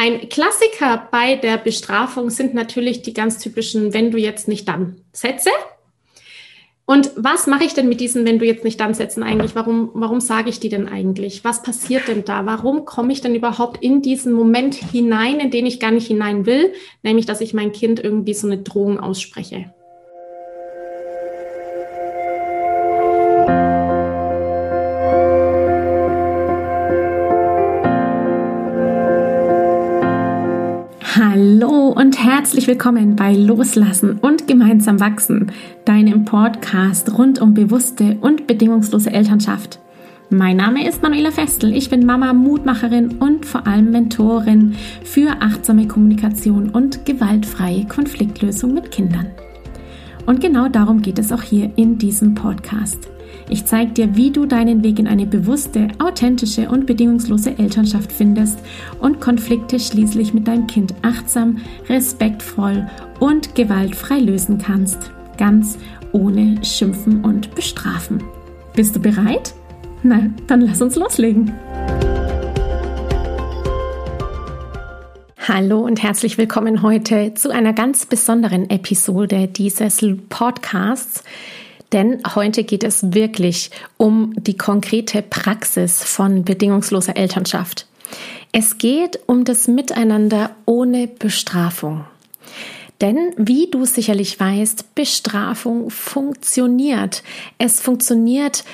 Ein Klassiker bei der Bestrafung sind natürlich die ganz typischen, wenn du jetzt nicht dann Sätze. Und was mache ich denn mit diesen, wenn du jetzt nicht dann Sätzen eigentlich? Warum, warum sage ich die denn eigentlich? Was passiert denn da? Warum komme ich denn überhaupt in diesen Moment hinein, in den ich gar nicht hinein will? Nämlich, dass ich mein Kind irgendwie so eine Drohung ausspreche. Herzlich willkommen bei Loslassen und gemeinsam wachsen, deinem Podcast rund um bewusste und bedingungslose Elternschaft. Mein Name ist Manuela Festel, ich bin Mama, Mutmacherin und vor allem Mentorin für achtsame Kommunikation und gewaltfreie Konfliktlösung mit Kindern. Und genau darum geht es auch hier in diesem Podcast. Ich zeige dir, wie du deinen Weg in eine bewusste, authentische und bedingungslose Elternschaft findest und Konflikte schließlich mit deinem Kind achtsam, respektvoll und gewaltfrei lösen kannst. Ganz ohne Schimpfen und Bestrafen. Bist du bereit? Na, dann lass uns loslegen. Hallo und herzlich willkommen heute zu einer ganz besonderen Episode dieses Podcasts. Denn heute geht es wirklich um die konkrete Praxis von bedingungsloser Elternschaft. Es geht um das Miteinander ohne Bestrafung. Denn wie du sicherlich weißt, Bestrafung funktioniert. Es funktioniert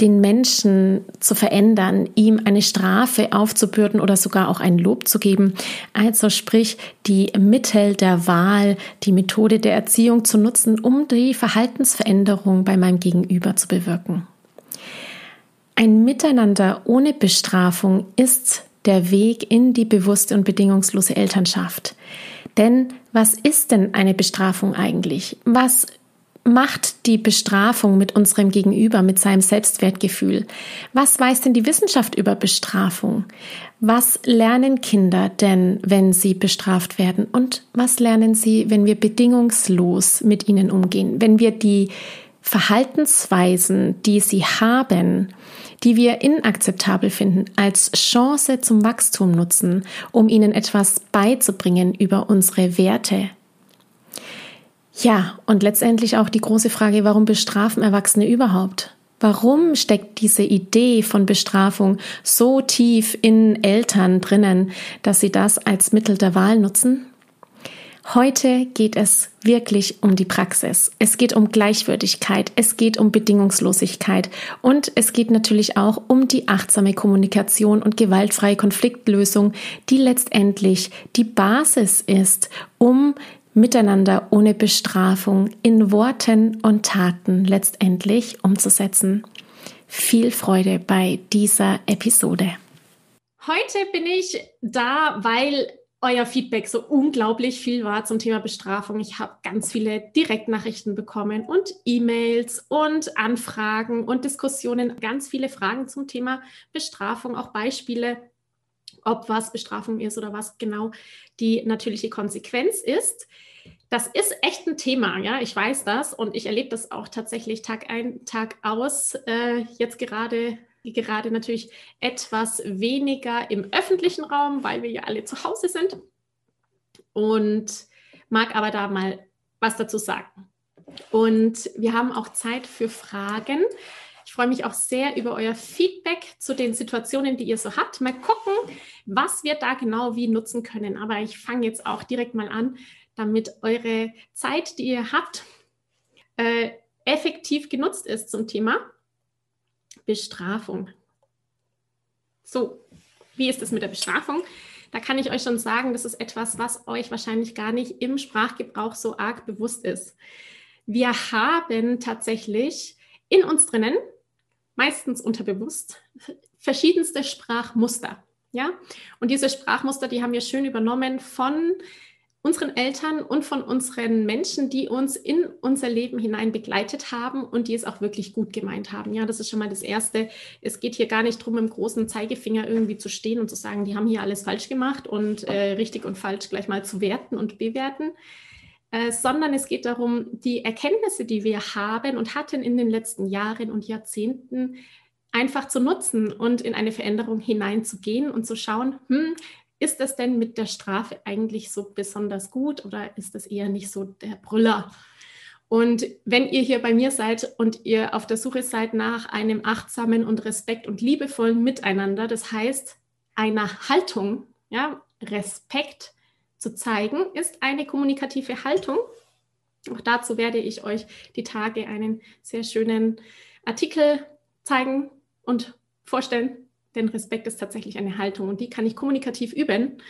den Menschen zu verändern, ihm eine Strafe aufzubürden oder sogar auch ein Lob zu geben. Also sprich, die Mittel der Wahl, die Methode der Erziehung zu nutzen, um die Verhaltensveränderung bei meinem Gegenüber zu bewirken. Ein Miteinander ohne Bestrafung ist der Weg in die bewusste und bedingungslose Elternschaft. Denn was ist denn eine Bestrafung eigentlich? Was macht die Bestrafung mit unserem Gegenüber, mit seinem Selbstwertgefühl? Was weiß denn die Wissenschaft über Bestrafung? Was lernen Kinder denn, wenn sie bestraft werden? Und was lernen sie, wenn wir bedingungslos mit ihnen umgehen? Wenn wir die Verhaltensweisen, die sie haben, die wir inakzeptabel finden, als Chance zum Wachstum nutzen, um ihnen etwas beizubringen über unsere Werte, ja, und letztendlich auch die große Frage, warum bestrafen Erwachsene überhaupt? Warum steckt diese Idee von Bestrafung so tief in Eltern drinnen, dass sie das als Mittel der Wahl nutzen? Heute geht es wirklich um die Praxis. Es geht um Gleichwürdigkeit, es geht um Bedingungslosigkeit und es geht natürlich auch um die achtsame Kommunikation und gewaltfreie Konfliktlösung, die letztendlich die Basis ist, um miteinander ohne Bestrafung in Worten und Taten letztendlich umzusetzen. Viel Freude bei dieser Episode. Heute bin ich da, weil euer Feedback so unglaublich viel war zum Thema Bestrafung. Ich habe ganz viele Direktnachrichten bekommen und E-Mails und Anfragen und Diskussionen, ganz viele Fragen zum Thema Bestrafung, auch Beispiele, ob was Bestrafung ist oder was genau die natürliche Konsequenz ist. Das ist echt ein Thema, ja, ich weiß das und ich erlebe das auch tatsächlich Tag ein, Tag aus. Äh, jetzt gerade, gerade natürlich etwas weniger im öffentlichen Raum, weil wir ja alle zu Hause sind und mag aber da mal was dazu sagen. Und wir haben auch Zeit für Fragen. Ich freue mich auch sehr über euer Feedback zu den Situationen, die ihr so habt. Mal gucken, was wir da genau wie nutzen können. Aber ich fange jetzt auch direkt mal an, damit eure Zeit, die ihr habt, äh, effektiv genutzt ist zum Thema Bestrafung. So, wie ist es mit der Bestrafung? Da kann ich euch schon sagen, das ist etwas, was euch wahrscheinlich gar nicht im Sprachgebrauch so arg bewusst ist. Wir haben tatsächlich in uns drinnen meistens unterbewusst, verschiedenste Sprachmuster. Ja? Und diese Sprachmuster, die haben wir schön übernommen von unseren Eltern und von unseren Menschen, die uns in unser Leben hinein begleitet haben und die es auch wirklich gut gemeint haben. Ja, das ist schon mal das Erste. Es geht hier gar nicht darum, im großen Zeigefinger irgendwie zu stehen und zu sagen, die haben hier alles falsch gemacht und äh, richtig und falsch gleich mal zu werten und bewerten, äh, sondern es geht darum, die Erkenntnisse, die wir haben und hatten in den letzten Jahren und Jahrzehnten, einfach zu nutzen und in eine Veränderung hineinzugehen und zu schauen, hm, ist das denn mit der Strafe eigentlich so besonders gut oder ist das eher nicht so der Brüller? Und wenn ihr hier bei mir seid und ihr auf der Suche seid nach einem achtsamen und respekt- und liebevollen Miteinander, das heißt einer Haltung, ja, Respekt zu zeigen, ist eine kommunikative Haltung. Auch dazu werde ich euch die Tage einen sehr schönen Artikel zeigen und vorstellen, denn Respekt ist tatsächlich eine Haltung und die kann ich kommunikativ üben.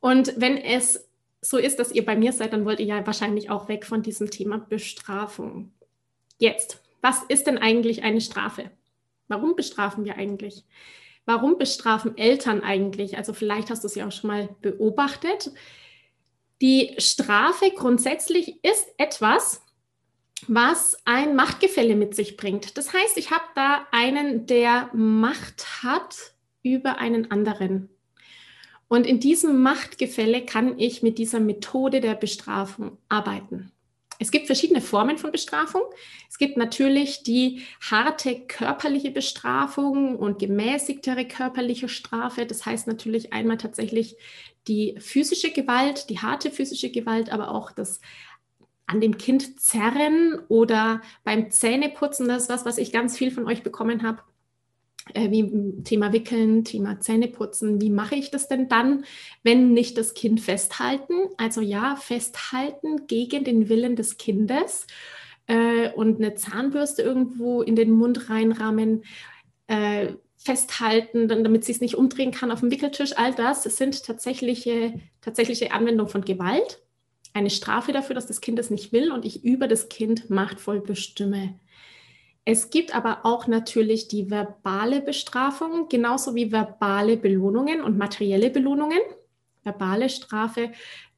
Und wenn es so ist, dass ihr bei mir seid, dann wollt ihr ja wahrscheinlich auch weg von diesem Thema Bestrafung. Jetzt, was ist denn eigentlich eine Strafe? Warum bestrafen wir eigentlich? Warum bestrafen Eltern eigentlich? Also vielleicht hast du es ja auch schon mal beobachtet. Die Strafe grundsätzlich ist etwas, was ein Machtgefälle mit sich bringt. Das heißt, ich habe da einen, der Macht hat über einen anderen. Und in diesem Machtgefälle kann ich mit dieser Methode der Bestrafung arbeiten. Es gibt verschiedene Formen von Bestrafung. Es gibt natürlich die harte körperliche Bestrafung und gemäßigtere körperliche Strafe. Das heißt natürlich einmal tatsächlich die physische Gewalt, die harte physische Gewalt, aber auch das an dem Kind zerren oder beim Zähneputzen, das ist was, was ich ganz viel von euch bekommen habe. Äh, wie Thema Wickeln, Thema Zähneputzen. Wie mache ich das denn dann, wenn nicht das Kind festhalten? Also ja, festhalten gegen den Willen des Kindes äh, und eine Zahnbürste irgendwo in den Mund reinrahmen. Äh, festhalten, damit sie es nicht umdrehen kann auf dem Wickeltisch. All das sind tatsächliche, tatsächliche Anwendung von Gewalt eine Strafe dafür, dass das Kind es nicht will und ich über das Kind machtvoll bestimme. Es gibt aber auch natürlich die verbale Bestrafung, genauso wie verbale Belohnungen und materielle Belohnungen. Verbale Strafe,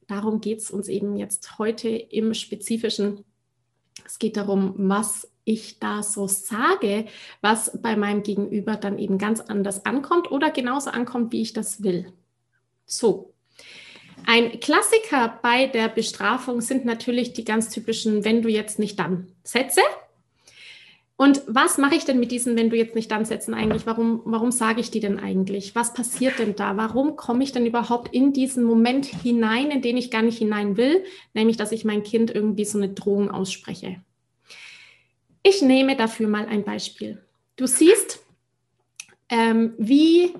darum geht es uns eben jetzt heute im Spezifischen. Es geht darum, was ich da so sage, was bei meinem Gegenüber dann eben ganz anders ankommt oder genauso ankommt, wie ich das will. So, ein Klassiker bei der Bestrafung sind natürlich die ganz typischen, wenn du jetzt nicht dann Sätze. Und was mache ich denn mit diesen, wenn du jetzt nicht dann Sätzen eigentlich? Warum, warum sage ich die denn eigentlich? Was passiert denn da? Warum komme ich denn überhaupt in diesen Moment hinein, in den ich gar nicht hinein will? Nämlich, dass ich mein Kind irgendwie so eine Drohung ausspreche. Ich nehme dafür mal ein Beispiel. Du siehst, ähm, wie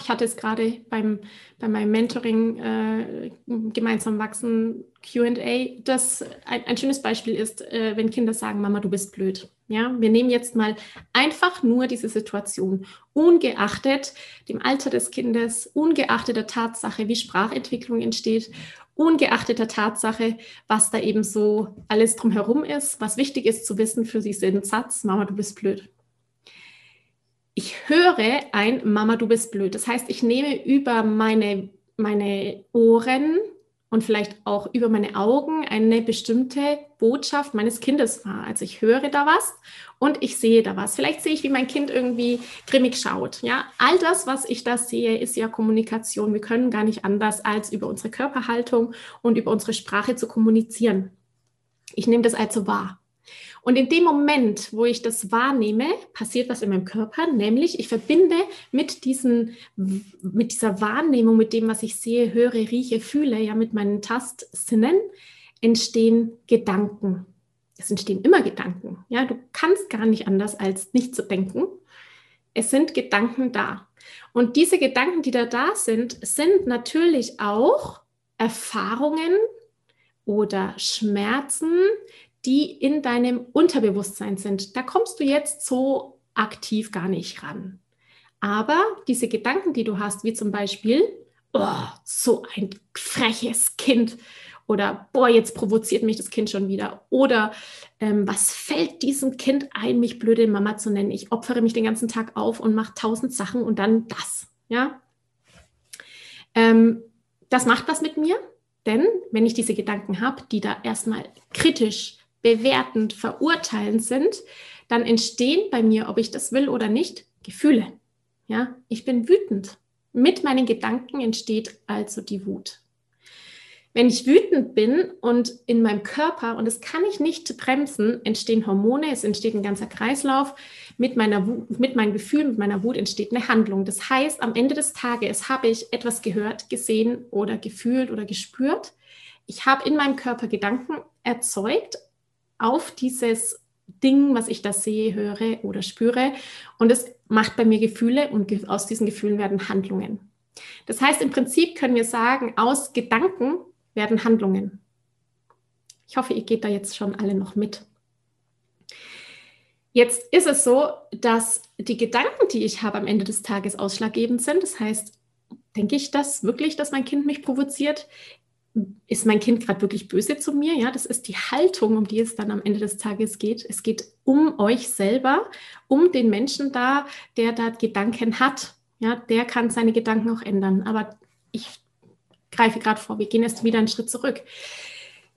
ich hatte es gerade beim, bei meinem Mentoring äh, gemeinsam wachsen QA, das ein, ein, schönes Beispiel ist, äh, wenn Kinder sagen, Mama, du bist blöd. Ja, wir nehmen jetzt mal einfach nur diese Situation, ungeachtet dem Alter des Kindes, ungeachtet der Tatsache, wie Sprachentwicklung entsteht, ungeachtet der Tatsache, was da eben so alles drumherum ist, was wichtig ist zu wissen für diesen Satz, Mama, du bist blöd ich höre ein Mama, du bist blöd. Das heißt, ich nehme über meine, meine Ohren und vielleicht auch über meine Augen eine bestimmte Botschaft meines Kindes wahr. Also ich höre da was und ich sehe da was. Vielleicht sehe ich, wie mein Kind irgendwie grimmig schaut. Ja, all das, was ich da sehe, ist ja Kommunikation. Wir können gar nicht anders, als über unsere Körperhaltung und über unsere Sprache zu kommunizieren. Ich nehme das also wahr. Und in dem Moment, wo ich das wahrnehme, passiert was in meinem Körper, nämlich ich verbinde mit, diesen, mit dieser Wahrnehmung, mit dem, was ich sehe, höre, rieche, fühle, ja, mit meinen Tastsinnen, entstehen Gedanken. Es entstehen immer Gedanken. Ja, du kannst gar nicht anders, als nicht zu denken. Es sind Gedanken da. Und diese Gedanken, die da da sind, sind natürlich auch Erfahrungen oder Schmerzen, die in deinem Unterbewusstsein sind. Da kommst du jetzt so aktiv gar nicht ran. Aber diese Gedanken, die du hast, wie zum Beispiel, oh, so ein freches Kind oder boah, jetzt provoziert mich das Kind schon wieder oder ähm, was fällt diesem Kind ein, mich blöde Mama zu nennen? Ich opfere mich den ganzen Tag auf und mache tausend Sachen und dann das, ja. Ähm, das macht was mit mir, denn wenn ich diese Gedanken habe, die da erstmal kritisch bewertend, verurteilend sind, dann entstehen bei mir, ob ich das will oder nicht, Gefühle. Ja, ich bin wütend. Mit meinen Gedanken entsteht also die Wut. Wenn ich wütend bin und in meinem Körper, und das kann ich nicht bremsen, entstehen Hormone, es entsteht ein ganzer Kreislauf. Mit, meiner Wut, mit meinem Gefühl, mit meiner Wut entsteht eine Handlung. Das heißt, am Ende des Tages habe ich etwas gehört, gesehen oder gefühlt oder gespürt. Ich habe in meinem Körper Gedanken erzeugt auf dieses Ding, was ich da sehe, höre oder spüre. Und es macht bei mir Gefühle und aus diesen Gefühlen werden Handlungen. Das heißt, im Prinzip können wir sagen, aus Gedanken werden Handlungen. Ich hoffe, ihr geht da jetzt schon alle noch mit. Jetzt ist es so, dass die Gedanken, die ich habe am Ende des Tages ausschlaggebend sind. Das heißt, denke ich das wirklich, dass mein Kind mich provoziert? Ist mein Kind gerade wirklich böse zu mir? Ja, das ist die Haltung, um die es dann am Ende des Tages geht. Es geht um euch selber, um den Menschen da, der da Gedanken hat. Ja, der kann seine Gedanken auch ändern. Aber ich greife gerade vor, wir gehen erst wieder einen Schritt zurück.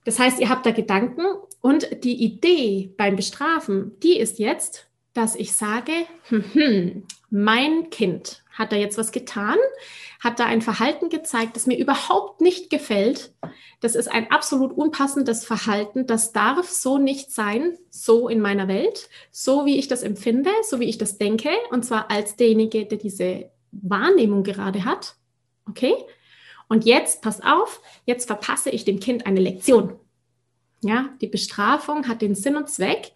Das heißt, ihr habt da Gedanken und die Idee beim Bestrafen, die ist jetzt, dass ich sage, hm, hm, mein Kind hat da jetzt was getan, hat da ein Verhalten gezeigt, das mir überhaupt nicht gefällt. Das ist ein absolut unpassendes Verhalten. Das darf so nicht sein, so in meiner Welt, so wie ich das empfinde, so wie ich das denke, und zwar als derjenige, der diese Wahrnehmung gerade hat. Okay? Und jetzt, pass auf, jetzt verpasse ich dem Kind eine Lektion. Ja, die Bestrafung hat den Sinn und Zweck,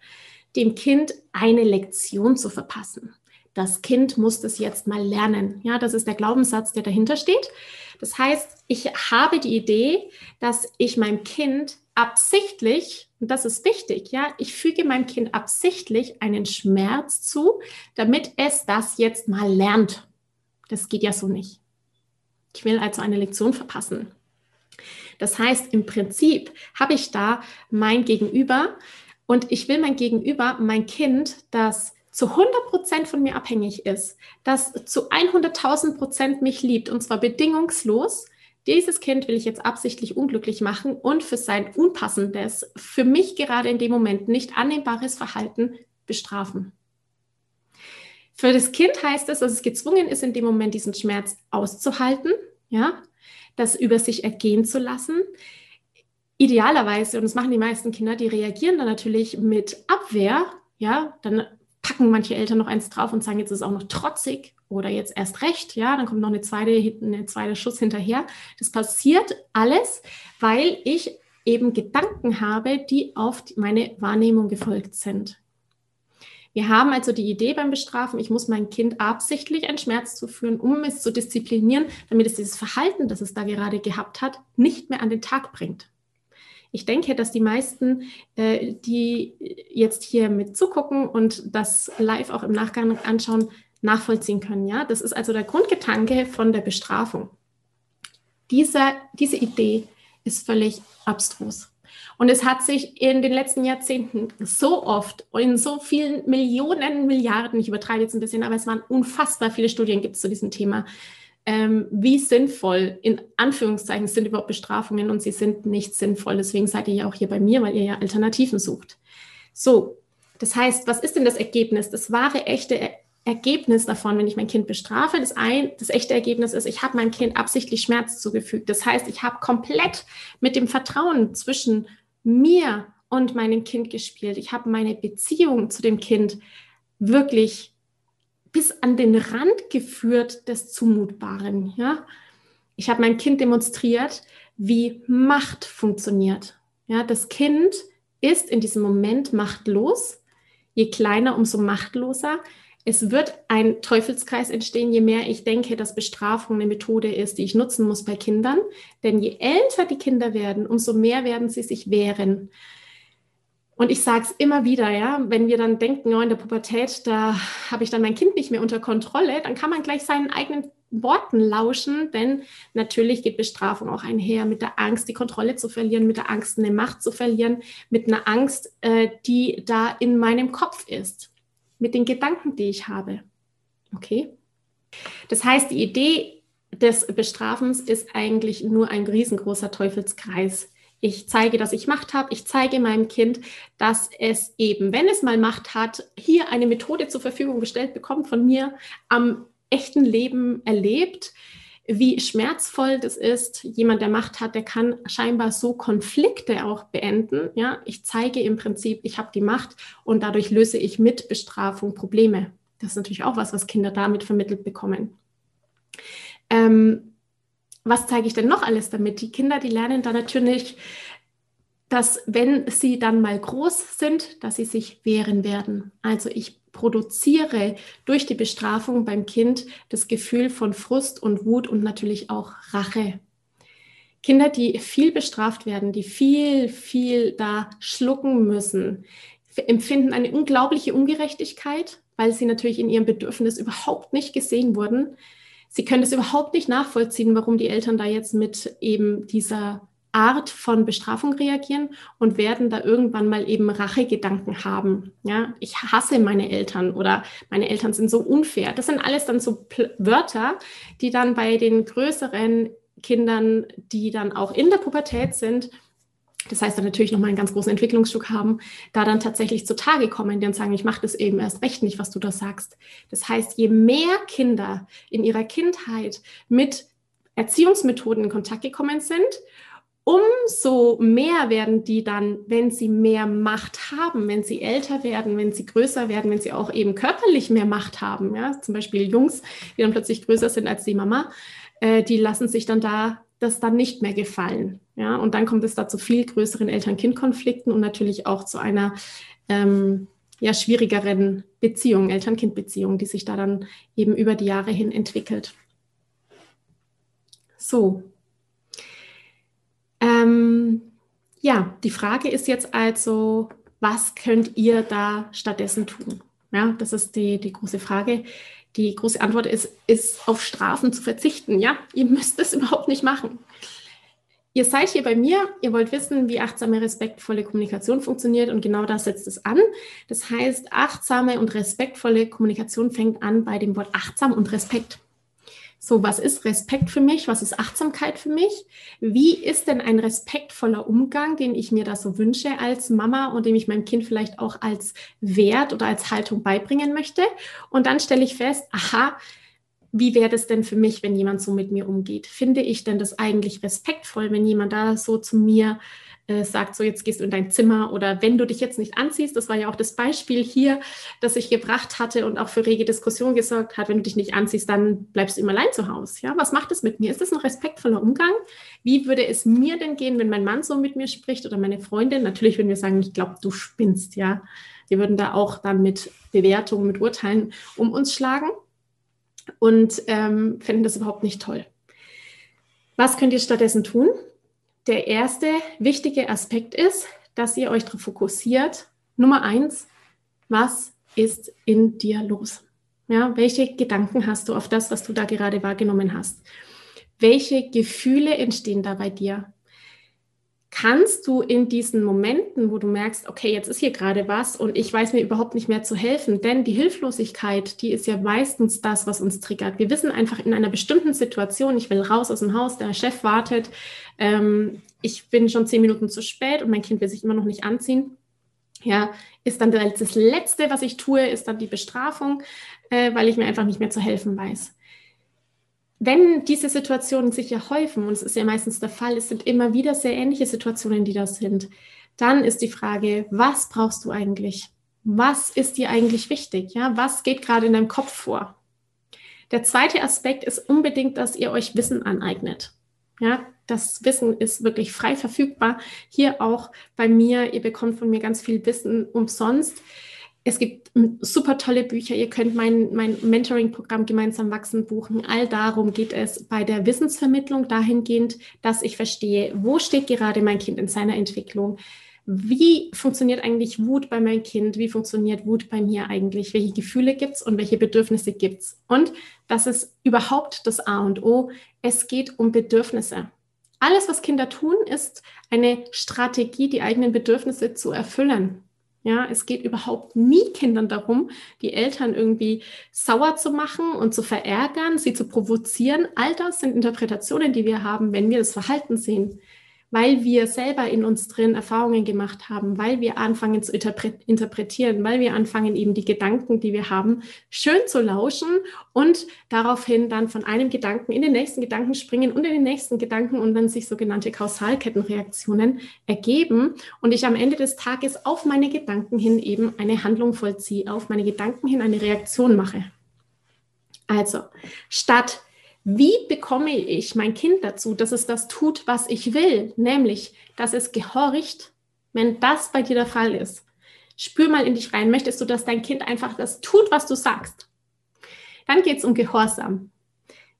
dem Kind eine Lektion zu verpassen. Das Kind muss das jetzt mal lernen. Ja, das ist der Glaubenssatz, der dahinter steht. Das heißt, ich habe die Idee, dass ich meinem Kind absichtlich, und das ist wichtig, ja, ich füge meinem Kind absichtlich einen Schmerz zu, damit es das jetzt mal lernt. Das geht ja so nicht. Ich will also eine Lektion verpassen. Das heißt, im Prinzip habe ich da mein Gegenüber und ich will mein Gegenüber, mein Kind, das zu 100 Prozent von mir abhängig ist, das zu 100.000 Prozent mich liebt und zwar bedingungslos. Dieses Kind will ich jetzt absichtlich unglücklich machen und für sein unpassendes, für mich gerade in dem Moment nicht annehmbares Verhalten bestrafen. Für das Kind heißt es, dass es gezwungen ist, in dem Moment diesen Schmerz auszuhalten, ja, das über sich ergehen zu lassen. Idealerweise, und das machen die meisten Kinder, die reagieren dann natürlich mit Abwehr, ja, dann packen manche Eltern noch eins drauf und sagen, jetzt ist es auch noch trotzig oder jetzt erst recht, ja, dann kommt noch eine zweite, eine zweite Schuss hinterher. Das passiert alles, weil ich eben Gedanken habe, die auf meine Wahrnehmung gefolgt sind. Wir haben also die Idee beim Bestrafen, ich muss mein Kind absichtlich einen Schmerz zuführen, um es zu disziplinieren, damit es dieses Verhalten, das es da gerade gehabt hat, nicht mehr an den Tag bringt. Ich denke, dass die meisten, äh, die jetzt hier mit zugucken und das live auch im Nachgang anschauen, nachvollziehen können. Ja, das ist also der Grundgedanke von der Bestrafung. Diese, diese Idee ist völlig abstrus. Und es hat sich in den letzten Jahrzehnten so oft in so vielen Millionen, Milliarden, ich übertreibe jetzt ein bisschen, aber es waren unfassbar viele Studien gibt es zu diesem Thema. Ähm, wie sinnvoll, in Anführungszeichen, sind überhaupt Bestrafungen und sie sind nicht sinnvoll. Deswegen seid ihr ja auch hier bei mir, weil ihr ja Alternativen sucht. So, das heißt, was ist denn das Ergebnis? Das wahre, echte Ergebnis davon, wenn ich mein Kind bestrafe, das, ein, das echte Ergebnis ist, ich habe meinem Kind absichtlich Schmerz zugefügt. Das heißt, ich habe komplett mit dem Vertrauen zwischen mir und meinem Kind gespielt. Ich habe meine Beziehung zu dem Kind wirklich bis an den Rand geführt des Zumutbaren. Ja? Ich habe meinem Kind demonstriert, wie Macht funktioniert. Ja, das Kind ist in diesem Moment machtlos. Je kleiner, umso machtloser. Es wird ein Teufelskreis entstehen, je mehr ich denke, dass Bestrafung eine Methode ist, die ich nutzen muss bei Kindern. Denn je älter die Kinder werden, umso mehr werden sie sich wehren. Und ich sage es immer wieder, ja, wenn wir dann denken, oh, in der Pubertät, da habe ich dann mein Kind nicht mehr unter Kontrolle, dann kann man gleich seinen eigenen Worten lauschen, denn natürlich geht Bestrafung auch einher mit der Angst, die Kontrolle zu verlieren, mit der Angst, eine Macht zu verlieren, mit einer Angst, äh, die da in meinem Kopf ist mit den Gedanken, die ich habe. Okay? Das heißt, die Idee des Bestrafens ist eigentlich nur ein riesengroßer Teufelskreis. Ich zeige, dass ich Macht habe. Ich zeige meinem Kind, dass es eben, wenn es mal Macht hat, hier eine Methode zur Verfügung gestellt bekommt von mir, am echten Leben erlebt, wie schmerzvoll das ist. Jemand, der Macht hat, der kann scheinbar so Konflikte auch beenden. Ja, ich zeige im Prinzip, ich habe die Macht und dadurch löse ich mit Bestrafung Probleme. Das ist natürlich auch was, was Kinder damit vermittelt bekommen. Ähm, was zeige ich denn noch alles damit? Die Kinder, die lernen da natürlich, dass wenn sie dann mal groß sind, dass sie sich wehren werden. Also ich produziere durch die Bestrafung beim Kind das Gefühl von Frust und Wut und natürlich auch Rache. Kinder, die viel bestraft werden, die viel, viel da schlucken müssen, empfinden eine unglaubliche Ungerechtigkeit, weil sie natürlich in ihrem Bedürfnis überhaupt nicht gesehen wurden. Sie können es überhaupt nicht nachvollziehen, warum die Eltern da jetzt mit eben dieser Art von Bestrafung reagieren und werden da irgendwann mal eben Rachegedanken haben. Ja, ich hasse meine Eltern oder meine Eltern sind so unfair. Das sind alles dann so Pl Wörter, die dann bei den größeren Kindern, die dann auch in der Pubertät sind, das heißt dann natürlich nochmal einen ganz großen Entwicklungsstück haben, da dann tatsächlich zutage kommen, die dann sagen, ich mache das eben erst recht nicht, was du da sagst. Das heißt, je mehr Kinder in ihrer Kindheit mit Erziehungsmethoden in Kontakt gekommen sind umso mehr werden die dann, wenn sie mehr Macht haben, wenn sie älter werden, wenn sie größer werden, wenn sie auch eben körperlich mehr Macht haben, ja, zum Beispiel Jungs, die dann plötzlich größer sind als die Mama, äh, die lassen sich dann da das dann nicht mehr gefallen, ja, und dann kommt es da zu viel größeren Eltern-Kind-Konflikten und natürlich auch zu einer ähm, ja, schwierigeren Beziehung, Eltern-Kind-Beziehung, die sich da dann eben über die Jahre hin entwickelt. So, ähm, ja, die Frage ist jetzt also, was könnt ihr da stattdessen tun? Ja, das ist die, die große Frage. Die große Antwort ist, ist auf Strafen zu verzichten. Ja, ihr müsst es überhaupt nicht machen. Ihr seid hier bei mir, ihr wollt wissen, wie achtsame, respektvolle Kommunikation funktioniert und genau das setzt es an. Das heißt, achtsame und respektvolle Kommunikation fängt an bei dem Wort achtsam und Respekt. So, was ist Respekt für mich? Was ist Achtsamkeit für mich? Wie ist denn ein respektvoller Umgang, den ich mir da so wünsche als Mama und dem ich meinem Kind vielleicht auch als Wert oder als Haltung beibringen möchte? Und dann stelle ich fest, aha, wie wäre das denn für mich, wenn jemand so mit mir umgeht? Finde ich denn das eigentlich respektvoll, wenn jemand da so zu mir äh, sagt, so jetzt gehst du in dein Zimmer oder wenn du dich jetzt nicht anziehst, das war ja auch das Beispiel hier, das ich gebracht hatte und auch für rege Diskussion gesorgt hat, wenn du dich nicht anziehst, dann bleibst du immer allein zu Hause. Ja, was macht das mit mir? Ist das ein respektvoller Umgang? Wie würde es mir denn gehen, wenn mein Mann so mit mir spricht oder meine Freundin? Natürlich würden wir sagen, ich glaube, du spinnst, ja. Wir würden da auch dann mit Bewertungen, mit Urteilen um uns schlagen und ähm, finden das überhaupt nicht toll. Was könnt ihr stattdessen tun? Der erste wichtige Aspekt ist, dass ihr euch darauf fokussiert. Nummer eins, was ist in dir los? Ja, welche Gedanken hast du auf das, was du da gerade wahrgenommen hast? Welche Gefühle entstehen da bei dir? Kannst du in diesen Momenten, wo du merkst, okay, jetzt ist hier gerade was und ich weiß mir überhaupt nicht mehr zu helfen, denn die Hilflosigkeit, die ist ja meistens das, was uns triggert. Wir wissen einfach in einer bestimmten Situation, ich will raus aus dem Haus, der Chef wartet, ähm, ich bin schon zehn Minuten zu spät und mein Kind will sich immer noch nicht anziehen. Ja, ist dann das Letzte, was ich tue, ist dann die Bestrafung, äh, weil ich mir einfach nicht mehr zu helfen weiß wenn diese Situationen sich ja häufen, und es ist ja meistens der Fall, es sind immer wieder sehr ähnliche Situationen, die das sind, dann ist die Frage, was brauchst du eigentlich? Was ist dir eigentlich wichtig? Ja, was geht gerade in deinem Kopf vor? Der zweite Aspekt ist unbedingt, dass ihr euch Wissen aneignet. Ja, das Wissen ist wirklich frei verfügbar. Hier auch bei mir. Ihr bekommt von mir ganz viel Wissen umsonst. Es gibt super tolle Bücher. Ihr könnt mein, mein Mentoring-Programm gemeinsam wachsen buchen. All darum geht es bei der Wissensvermittlung dahingehend, dass ich verstehe, wo steht gerade mein Kind in seiner Entwicklung? Wie funktioniert eigentlich Wut bei meinem Kind? Wie funktioniert Wut bei mir eigentlich? Welche Gefühle gibt es und welche Bedürfnisse gibt es? Und das ist überhaupt das A und O. Es geht um Bedürfnisse. Alles, was Kinder tun, ist eine Strategie, die eigenen Bedürfnisse zu erfüllen. Ja, es geht überhaupt nie Kindern darum, die Eltern irgendwie sauer zu machen und zu verärgern, sie zu provozieren. All das sind Interpretationen, die wir haben, wenn wir das Verhalten sehen. Weil wir selber in uns drin Erfahrungen gemacht haben, weil wir anfangen zu interpretieren, weil wir anfangen eben die Gedanken, die wir haben, schön zu lauschen und daraufhin dann von einem Gedanken in den nächsten Gedanken springen und in den nächsten Gedanken und dann sich sogenannte Kausalkettenreaktionen ergeben und ich am Ende des Tages auf meine Gedanken hin eben eine Handlung vollziehe, auf meine Gedanken hin eine Reaktion mache. Also, statt wie bekomme ich mein Kind dazu, dass es das tut, was ich will, nämlich, dass es gehorcht, wenn das bei dir der Fall ist? Spür mal in dich rein. Möchtest du, dass dein Kind einfach das tut, was du sagst? Dann geht es um Gehorsam.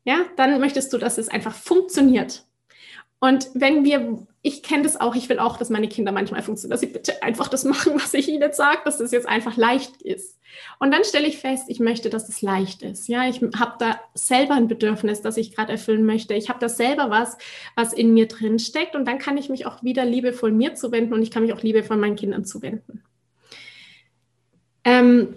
Ja, dann möchtest du, dass es einfach funktioniert. Und wenn wir, ich kenne das auch, ich will auch, dass meine Kinder manchmal funktionieren, dass sie bitte einfach das machen, was ich ihnen sage, dass das jetzt einfach leicht ist. Und dann stelle ich fest, ich möchte, dass es leicht ist. Ja, ich habe da selber ein Bedürfnis, das ich gerade erfüllen möchte. Ich habe da selber was, was in mir drin steckt. Und dann kann ich mich auch wieder liebevoll mir zuwenden und ich kann mich auch liebevoll meinen Kindern zuwenden. Ähm,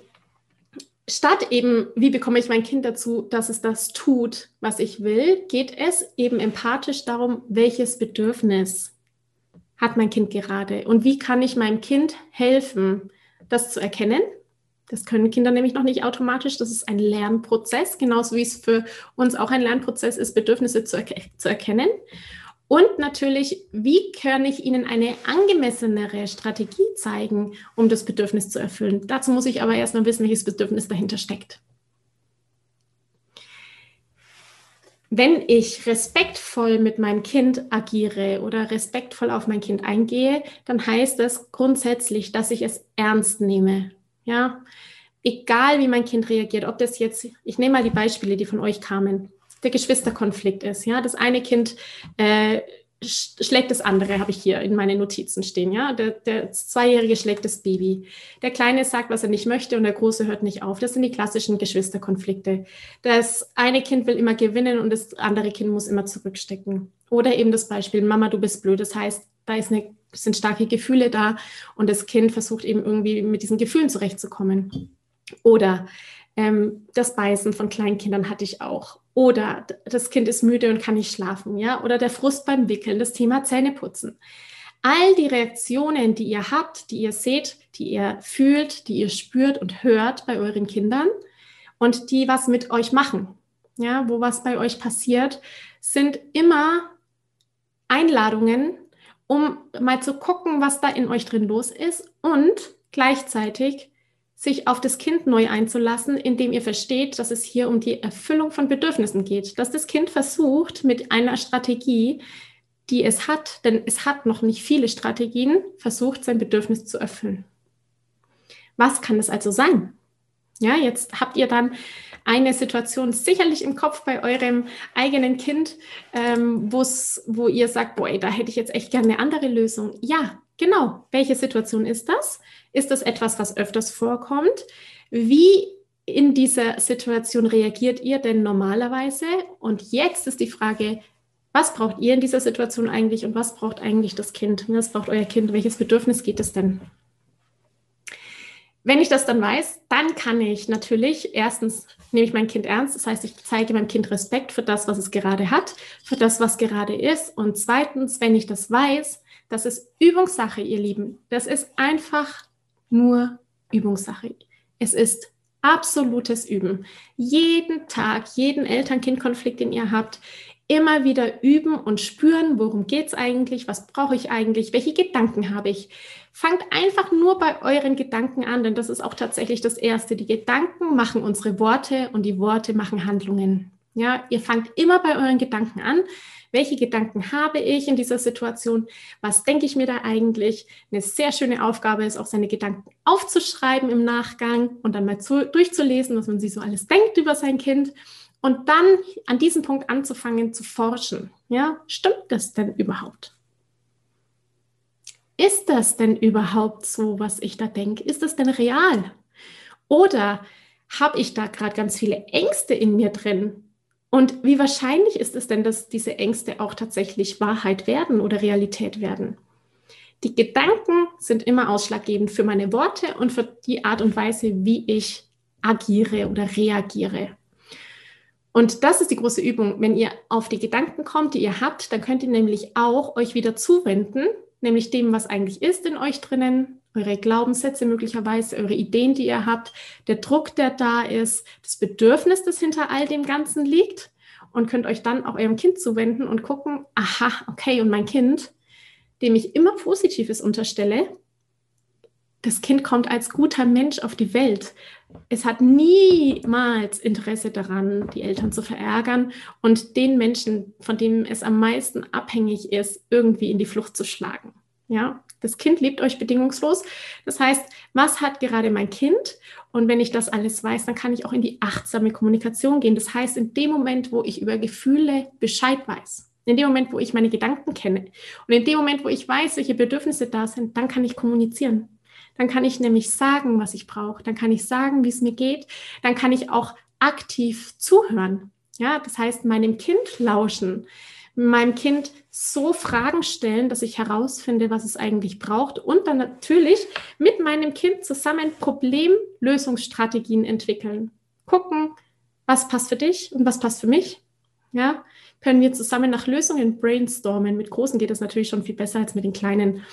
statt eben, wie bekomme ich mein Kind dazu, dass es das tut, was ich will, geht es eben empathisch darum, welches Bedürfnis hat mein Kind gerade und wie kann ich meinem Kind helfen, das zu erkennen. Das können Kinder nämlich noch nicht automatisch. Das ist ein Lernprozess, genauso wie es für uns auch ein Lernprozess ist, Bedürfnisse zu, erke zu erkennen. Und natürlich, wie kann ich Ihnen eine angemessenere Strategie zeigen, um das Bedürfnis zu erfüllen? Dazu muss ich aber erstmal wissen, welches Bedürfnis dahinter steckt. Wenn ich respektvoll mit meinem Kind agiere oder respektvoll auf mein Kind eingehe, dann heißt das grundsätzlich, dass ich es ernst nehme. Ja, egal wie mein Kind reagiert, ob das jetzt, ich nehme mal die Beispiele, die von euch kamen der Geschwisterkonflikt ist. Ja, das eine Kind äh, schlägt das andere, habe ich hier in meinen Notizen stehen. Ja, der, der Zweijährige schlägt das Baby. Der Kleine sagt, was er nicht möchte und der Große hört nicht auf. Das sind die klassischen Geschwisterkonflikte. Das eine Kind will immer gewinnen und das andere Kind muss immer zurückstecken. Oder eben das Beispiel, Mama, du bist blöd. Das heißt, da ist eine, sind starke Gefühle da und das Kind versucht eben irgendwie mit diesen Gefühlen zurechtzukommen. Oder ähm, das Beißen von Kleinkindern hatte ich auch. Oder das Kind ist müde und kann nicht schlafen, ja. Oder der Frust beim Wickeln, das Thema Zähneputzen. All die Reaktionen, die ihr habt, die ihr seht, die ihr fühlt, die ihr spürt und hört bei euren Kindern und die was mit euch machen, ja, wo was bei euch passiert, sind immer Einladungen, um mal zu gucken, was da in euch drin los ist und gleichzeitig sich auf das Kind neu einzulassen, indem ihr versteht, dass es hier um die Erfüllung von Bedürfnissen geht. Dass das Kind versucht, mit einer Strategie, die es hat, denn es hat noch nicht viele Strategien, versucht, sein Bedürfnis zu erfüllen. Was kann es also sein? Ja, jetzt habt ihr dann eine Situation sicherlich im Kopf bei eurem eigenen Kind, ähm, wo ihr sagt, boah, da hätte ich jetzt echt gerne eine andere Lösung. Ja, genau. Welche Situation ist das? Ist das etwas, was öfters vorkommt? Wie in dieser Situation reagiert ihr denn normalerweise? Und jetzt ist die Frage, was braucht ihr in dieser Situation eigentlich und was braucht eigentlich das Kind? Was braucht euer Kind? Welches Bedürfnis geht es denn? Wenn ich das dann weiß, dann kann ich natürlich erstens nehme ich mein Kind ernst, das heißt, ich zeige meinem Kind Respekt für das, was es gerade hat, für das, was gerade ist. Und zweitens, wenn ich das weiß, das ist Übungssache, ihr Lieben. Das ist einfach nur Übungssache. Es ist absolutes Üben. Jeden Tag, jeden Eltern-Kind-Konflikt, den ihr habt, immer wieder üben und spüren, worum geht es eigentlich, was brauche ich eigentlich, welche Gedanken habe ich. Fangt einfach nur bei euren Gedanken an, denn das ist auch tatsächlich das Erste. Die Gedanken machen unsere Worte und die Worte machen Handlungen. Ja, ihr fangt immer bei euren Gedanken an. Welche Gedanken habe ich in dieser Situation? Was denke ich mir da eigentlich? Eine sehr schöne Aufgabe ist auch, seine Gedanken aufzuschreiben im Nachgang und dann mal zu, durchzulesen, was man sich so alles denkt über sein Kind. Und dann an diesem Punkt anzufangen zu forschen. Ja, stimmt das denn überhaupt? Ist das denn überhaupt so, was ich da denke? Ist das denn real? Oder habe ich da gerade ganz viele Ängste in mir drin? Und wie wahrscheinlich ist es denn, dass diese Ängste auch tatsächlich Wahrheit werden oder Realität werden? Die Gedanken sind immer ausschlaggebend für meine Worte und für die Art und Weise, wie ich agiere oder reagiere. Und das ist die große Übung. Wenn ihr auf die Gedanken kommt, die ihr habt, dann könnt ihr nämlich auch euch wieder zuwenden, nämlich dem, was eigentlich ist in euch drinnen, eure Glaubenssätze möglicherweise, eure Ideen, die ihr habt, der Druck, der da ist, das Bedürfnis, das hinter all dem Ganzen liegt und könnt euch dann auch eurem Kind zuwenden und gucken, aha, okay, und mein Kind, dem ich immer Positives unterstelle, das Kind kommt als guter Mensch auf die Welt. Es hat niemals Interesse daran, die Eltern zu verärgern und den Menschen, von dem es am meisten abhängig ist, irgendwie in die Flucht zu schlagen. Ja, das Kind liebt euch bedingungslos. Das heißt, was hat gerade mein Kind? Und wenn ich das alles weiß, dann kann ich auch in die achtsame Kommunikation gehen. Das heißt, in dem Moment, wo ich über Gefühle Bescheid weiß, in dem Moment, wo ich meine Gedanken kenne und in dem Moment, wo ich weiß, welche Bedürfnisse da sind, dann kann ich kommunizieren. Dann kann ich nämlich sagen, was ich brauche. Dann kann ich sagen, wie es mir geht. Dann kann ich auch aktiv zuhören. Ja, das heißt, meinem Kind lauschen, meinem Kind so Fragen stellen, dass ich herausfinde, was es eigentlich braucht und dann natürlich mit meinem Kind zusammen Problemlösungsstrategien entwickeln. Gucken, was passt für dich und was passt für mich. Ja, können wir zusammen nach Lösungen brainstormen. Mit Großen geht das natürlich schon viel besser als mit den Kleinen.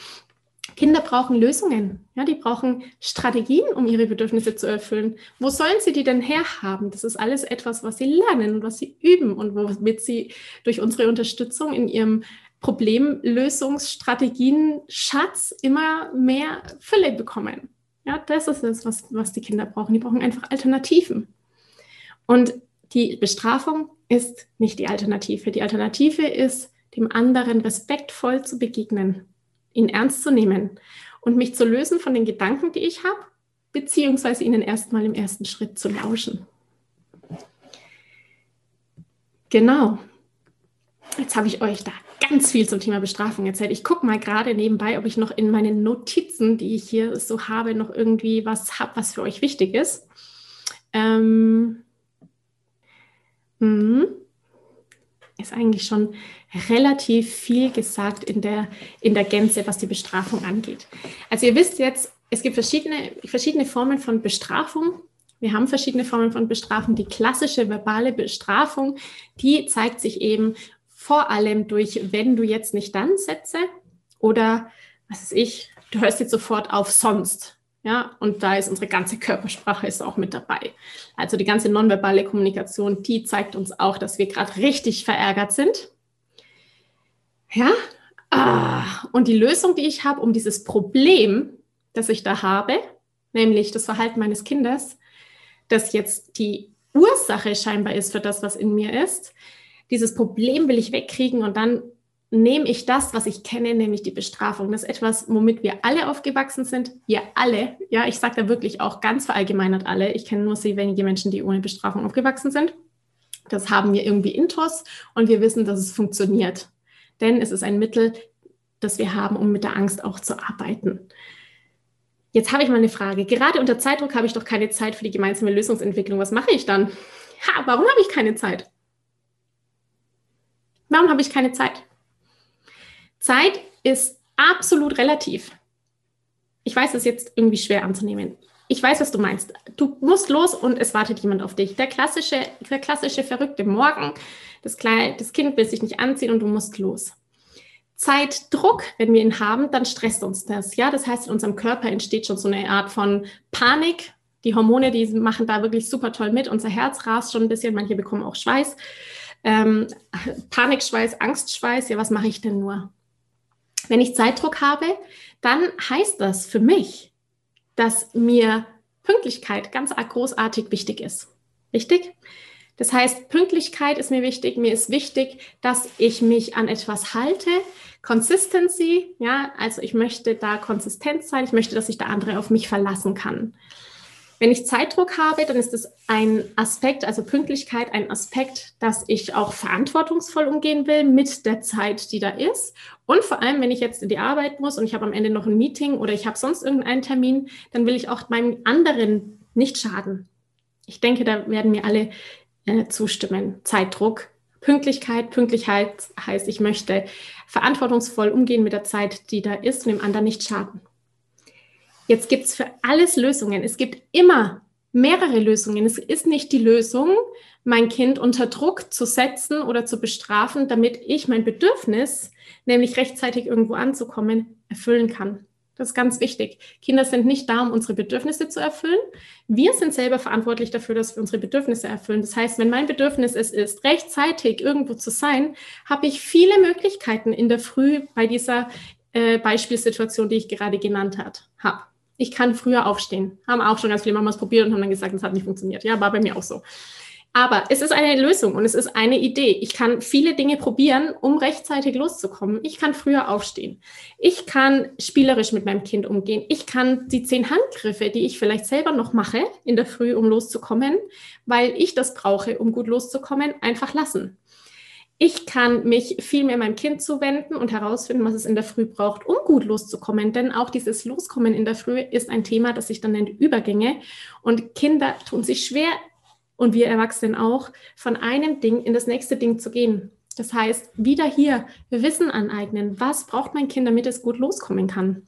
Kinder brauchen Lösungen. Ja, die brauchen Strategien, um ihre Bedürfnisse zu erfüllen. Wo sollen sie die denn herhaben? Das ist alles etwas, was sie lernen und was sie üben und womit sie durch unsere Unterstützung in ihrem Problemlösungsstrategien Schatz immer mehr Fülle bekommen. Ja, das ist es, was, was die Kinder brauchen. Die brauchen einfach Alternativen. Und die Bestrafung ist nicht die Alternative. Die Alternative ist, dem anderen respektvoll zu begegnen ihn ernst zu nehmen und mich zu lösen von den Gedanken, die ich habe, beziehungsweise ihnen erstmal im ersten Schritt zu lauschen. Genau. Jetzt habe ich euch da ganz viel zum Thema Bestrafung erzählt. Ich gucke mal gerade nebenbei, ob ich noch in meinen Notizen, die ich hier so habe, noch irgendwie was habe, was für euch wichtig ist. Ähm, mh ist eigentlich schon relativ viel gesagt in der, in der Gänze, was die Bestrafung angeht. Also ihr wisst jetzt, es gibt verschiedene, verschiedene Formen von Bestrafung. Wir haben verschiedene Formen von Bestrafung. Die klassische verbale Bestrafung, die zeigt sich eben vor allem durch, wenn du jetzt nicht dann Sätze oder, was weiß ich, du hörst jetzt sofort auf sonst. Ja, und da ist unsere ganze Körpersprache ist auch mit dabei. Also die ganze nonverbale Kommunikation, die zeigt uns auch, dass wir gerade richtig verärgert sind. Ja, ah, und die Lösung, die ich habe, um dieses Problem, das ich da habe, nämlich das Verhalten meines Kindes, das jetzt die Ursache scheinbar ist für das, was in mir ist, dieses Problem will ich wegkriegen und dann nehme ich das, was ich kenne, nämlich die Bestrafung. Das ist etwas, womit wir alle aufgewachsen sind. Wir alle, ja, ich sage da wirklich auch ganz verallgemeinert alle. Ich kenne nur sehr wenige Menschen, die ohne Bestrafung aufgewachsen sind. Das haben wir irgendwie intos und wir wissen, dass es funktioniert. Denn es ist ein Mittel, das wir haben, um mit der Angst auch zu arbeiten. Jetzt habe ich mal eine Frage. Gerade unter Zeitdruck habe ich doch keine Zeit für die gemeinsame Lösungsentwicklung. Was mache ich dann? Ha, warum habe ich keine Zeit? Warum habe ich keine Zeit? Zeit ist absolut relativ. Ich weiß es jetzt irgendwie schwer anzunehmen. Ich weiß, was du meinst. Du musst los und es wartet jemand auf dich. Der klassische, der klassische verrückte Morgen. Das, Kleine, das Kind will sich nicht anziehen und du musst los. Zeitdruck, wenn wir ihn haben, dann stresst uns das. Ja, das heißt, in unserem Körper entsteht schon so eine Art von Panik. Die Hormone, die machen da wirklich super toll mit. Unser Herz rast schon ein bisschen. Manche bekommen auch Schweiß. Ähm, Panikschweiß, Angstschweiß. Ja, was mache ich denn nur? Wenn ich Zeitdruck habe, dann heißt das für mich, dass mir Pünktlichkeit ganz großartig wichtig ist. Richtig? Das heißt, Pünktlichkeit ist mir wichtig. Mir ist wichtig, dass ich mich an etwas halte. Consistency, ja, also ich möchte da konsistent sein. Ich möchte, dass sich der andere auf mich verlassen kann. Wenn ich Zeitdruck habe, dann ist es ein Aspekt, also Pünktlichkeit, ein Aspekt, dass ich auch verantwortungsvoll umgehen will mit der Zeit, die da ist. Und vor allem, wenn ich jetzt in die Arbeit muss und ich habe am Ende noch ein Meeting oder ich habe sonst irgendeinen Termin, dann will ich auch meinem anderen nicht schaden. Ich denke, da werden mir alle äh, zustimmen. Zeitdruck, Pünktlichkeit. Pünktlichkeit heißt, ich möchte verantwortungsvoll umgehen mit der Zeit, die da ist und dem anderen nicht schaden. Jetzt gibt es für alles Lösungen. Es gibt immer mehrere Lösungen. Es ist nicht die Lösung, mein Kind unter Druck zu setzen oder zu bestrafen, damit ich mein Bedürfnis, nämlich rechtzeitig irgendwo anzukommen, erfüllen kann. Das ist ganz wichtig. Kinder sind nicht da, um unsere Bedürfnisse zu erfüllen. Wir sind selber verantwortlich dafür, dass wir unsere Bedürfnisse erfüllen. Das heißt, wenn mein Bedürfnis es ist, rechtzeitig irgendwo zu sein, habe ich viele Möglichkeiten in der Früh bei dieser äh, Beispielsituation, die ich gerade genannt habe. Ich kann früher aufstehen. Haben auch schon ganz viele Mamas probiert und haben dann gesagt, das hat nicht funktioniert. Ja, war bei mir auch so. Aber es ist eine Lösung und es ist eine Idee. Ich kann viele Dinge probieren, um rechtzeitig loszukommen. Ich kann früher aufstehen. Ich kann spielerisch mit meinem Kind umgehen. Ich kann die zehn Handgriffe, die ich vielleicht selber noch mache in der Früh, um loszukommen, weil ich das brauche, um gut loszukommen, einfach lassen. Ich kann mich viel mehr meinem Kind zuwenden und herausfinden, was es in der Früh braucht, um gut loszukommen. Denn auch dieses Loskommen in der Früh ist ein Thema, das sich dann nennt Übergänge. Und Kinder tun sich schwer, und wir Erwachsenen auch, von einem Ding in das nächste Ding zu gehen. Das heißt, wieder hier Wissen aneignen. Was braucht mein Kind, damit es gut loskommen kann?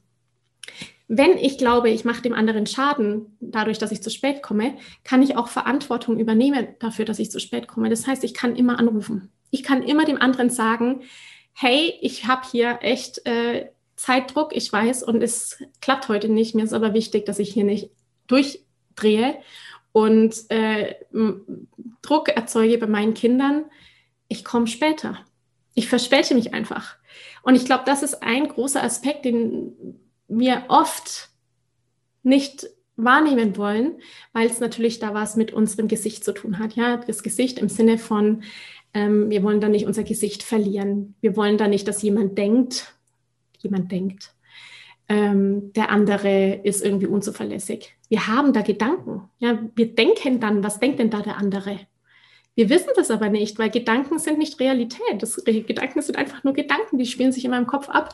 Wenn ich glaube, ich mache dem anderen Schaden dadurch, dass ich zu spät komme, kann ich auch Verantwortung übernehmen dafür, dass ich zu spät komme. Das heißt, ich kann immer anrufen. Ich kann immer dem anderen sagen, hey, ich habe hier echt äh, Zeitdruck, ich weiß, und es klappt heute nicht. Mir ist aber wichtig, dass ich hier nicht durchdrehe und äh, Druck erzeuge bei meinen Kindern, ich komme später. Ich verspäte mich einfach. Und ich glaube, das ist ein großer Aspekt, den wir oft nicht wahrnehmen wollen, weil es natürlich da was mit unserem Gesicht zu tun hat. Ja, das Gesicht im Sinne von, ähm, wir wollen da nicht unser Gesicht verlieren. Wir wollen da nicht, dass jemand denkt, jemand denkt, ähm, der andere ist irgendwie unzuverlässig. Wir haben da Gedanken. Ja, wir denken dann, was denkt denn da der andere? Wir wissen das aber nicht, weil Gedanken sind nicht Realität. Das, Gedanken sind einfach nur Gedanken, die spielen sich in meinem Kopf ab.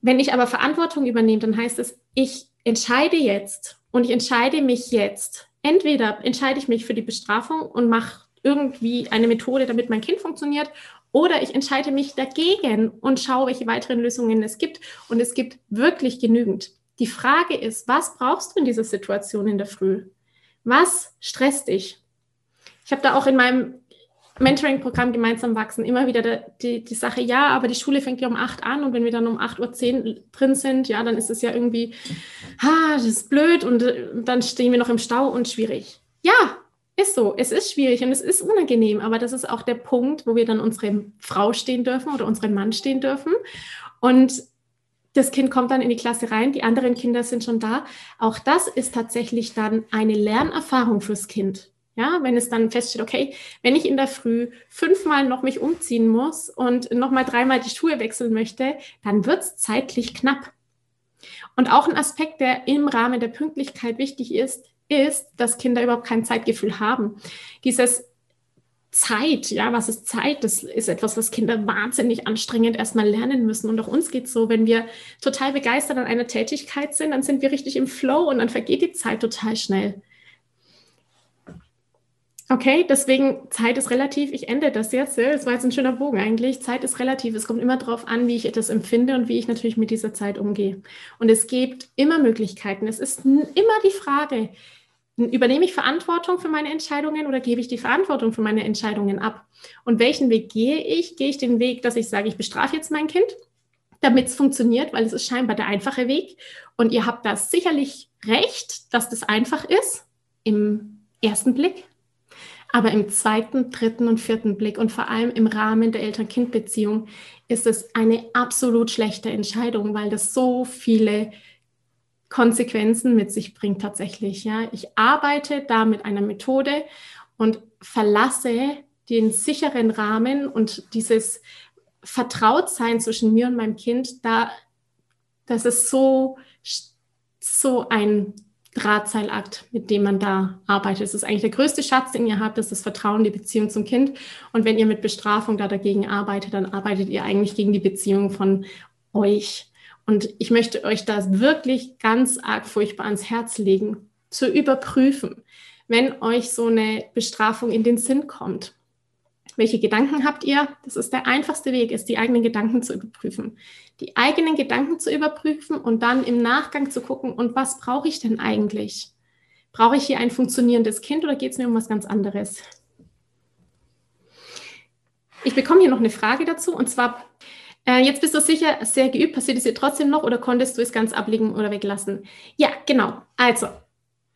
Wenn ich aber Verantwortung übernehme, dann heißt es, ich entscheide jetzt und ich entscheide mich jetzt. Entweder entscheide ich mich für die Bestrafung und mache irgendwie eine Methode, damit mein Kind funktioniert, oder ich entscheide mich dagegen und schaue, welche weiteren Lösungen es gibt. Und es gibt wirklich genügend. Die Frage ist, was brauchst du in dieser Situation in der Früh? Was stresst dich? Ich habe da auch in meinem Mentoring-Programm gemeinsam wachsen immer wieder die, die, die, Sache, ja, aber die Schule fängt ja um 8 an und wenn wir dann um 8.10 Uhr drin sind, ja, dann ist es ja irgendwie, ha, das ist blöd und, äh, dann stehen wir noch im Stau und schwierig. Ja, ist so, es ist schwierig und es ist unangenehm, aber das ist auch der Punkt, wo wir dann unsere Frau stehen dürfen oder unseren Mann stehen dürfen. Und das Kind kommt dann in die Klasse rein, die anderen Kinder sind schon da. Auch das ist tatsächlich dann eine Lernerfahrung fürs Kind. Ja, wenn es dann feststeht, okay, wenn ich in der Früh fünfmal noch mich umziehen muss und nochmal dreimal die Schuhe wechseln möchte, dann wird es zeitlich knapp. Und auch ein Aspekt, der im Rahmen der Pünktlichkeit wichtig ist, ist, dass Kinder überhaupt kein Zeitgefühl haben. Dieses Zeit, ja, was ist Zeit? Das ist etwas, was Kinder wahnsinnig anstrengend erstmal lernen müssen. Und auch uns geht so, wenn wir total begeistert an einer Tätigkeit sind, dann sind wir richtig im Flow und dann vergeht die Zeit total schnell. Okay, deswegen Zeit ist relativ. Ich ende das jetzt. Das war jetzt ein schöner Bogen eigentlich. Zeit ist relativ. Es kommt immer darauf an, wie ich etwas empfinde und wie ich natürlich mit dieser Zeit umgehe. Und es gibt immer Möglichkeiten. Es ist immer die Frage, übernehme ich Verantwortung für meine Entscheidungen oder gebe ich die Verantwortung für meine Entscheidungen ab? Und welchen Weg gehe ich? Gehe ich den Weg, dass ich sage, ich bestrafe jetzt mein Kind, damit es funktioniert, weil es ist scheinbar der einfache Weg. Und ihr habt da sicherlich recht, dass das einfach ist im ersten Blick. Aber im zweiten, dritten und vierten Blick und vor allem im Rahmen der Eltern-Kind-Beziehung ist es eine absolut schlechte Entscheidung, weil das so viele Konsequenzen mit sich bringt tatsächlich. Ja, ich arbeite da mit einer Methode und verlasse den sicheren Rahmen und dieses Vertrautsein zwischen mir und meinem Kind, da, das ist so, so ein Drahtseilakt, mit dem man da arbeitet. Es ist eigentlich der größte Schatz, den ihr habt, das ist das Vertrauen, die Beziehung zum Kind. Und wenn ihr mit Bestrafung da dagegen arbeitet, dann arbeitet ihr eigentlich gegen die Beziehung von euch. Und ich möchte euch das wirklich ganz arg furchtbar ans Herz legen, zu überprüfen, wenn euch so eine Bestrafung in den Sinn kommt. Welche Gedanken habt ihr? Das ist der einfachste Weg, ist die eigenen Gedanken zu überprüfen. Die eigenen Gedanken zu überprüfen und dann im Nachgang zu gucken, und was brauche ich denn eigentlich? Brauche ich hier ein funktionierendes Kind oder geht es mir um was ganz anderes? Ich bekomme hier noch eine Frage dazu und zwar, äh, jetzt bist du sicher sehr geübt, passiert es dir trotzdem noch oder konntest du es ganz ablegen oder weglassen? Ja, genau. Also,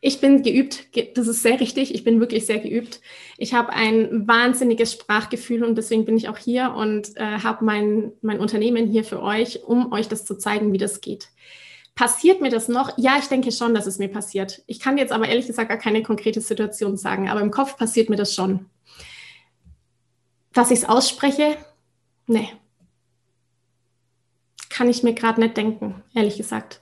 ich bin geübt, das ist sehr richtig, ich bin wirklich sehr geübt. Ich habe ein wahnsinniges Sprachgefühl und deswegen bin ich auch hier und äh, habe mein, mein Unternehmen hier für euch, um euch das zu zeigen, wie das geht. Passiert mir das noch? Ja, ich denke schon, dass es mir passiert. Ich kann jetzt aber ehrlich gesagt gar keine konkrete Situation sagen, aber im Kopf passiert mir das schon. Dass ich es ausspreche? Nee. Kann ich mir gerade nicht denken, ehrlich gesagt.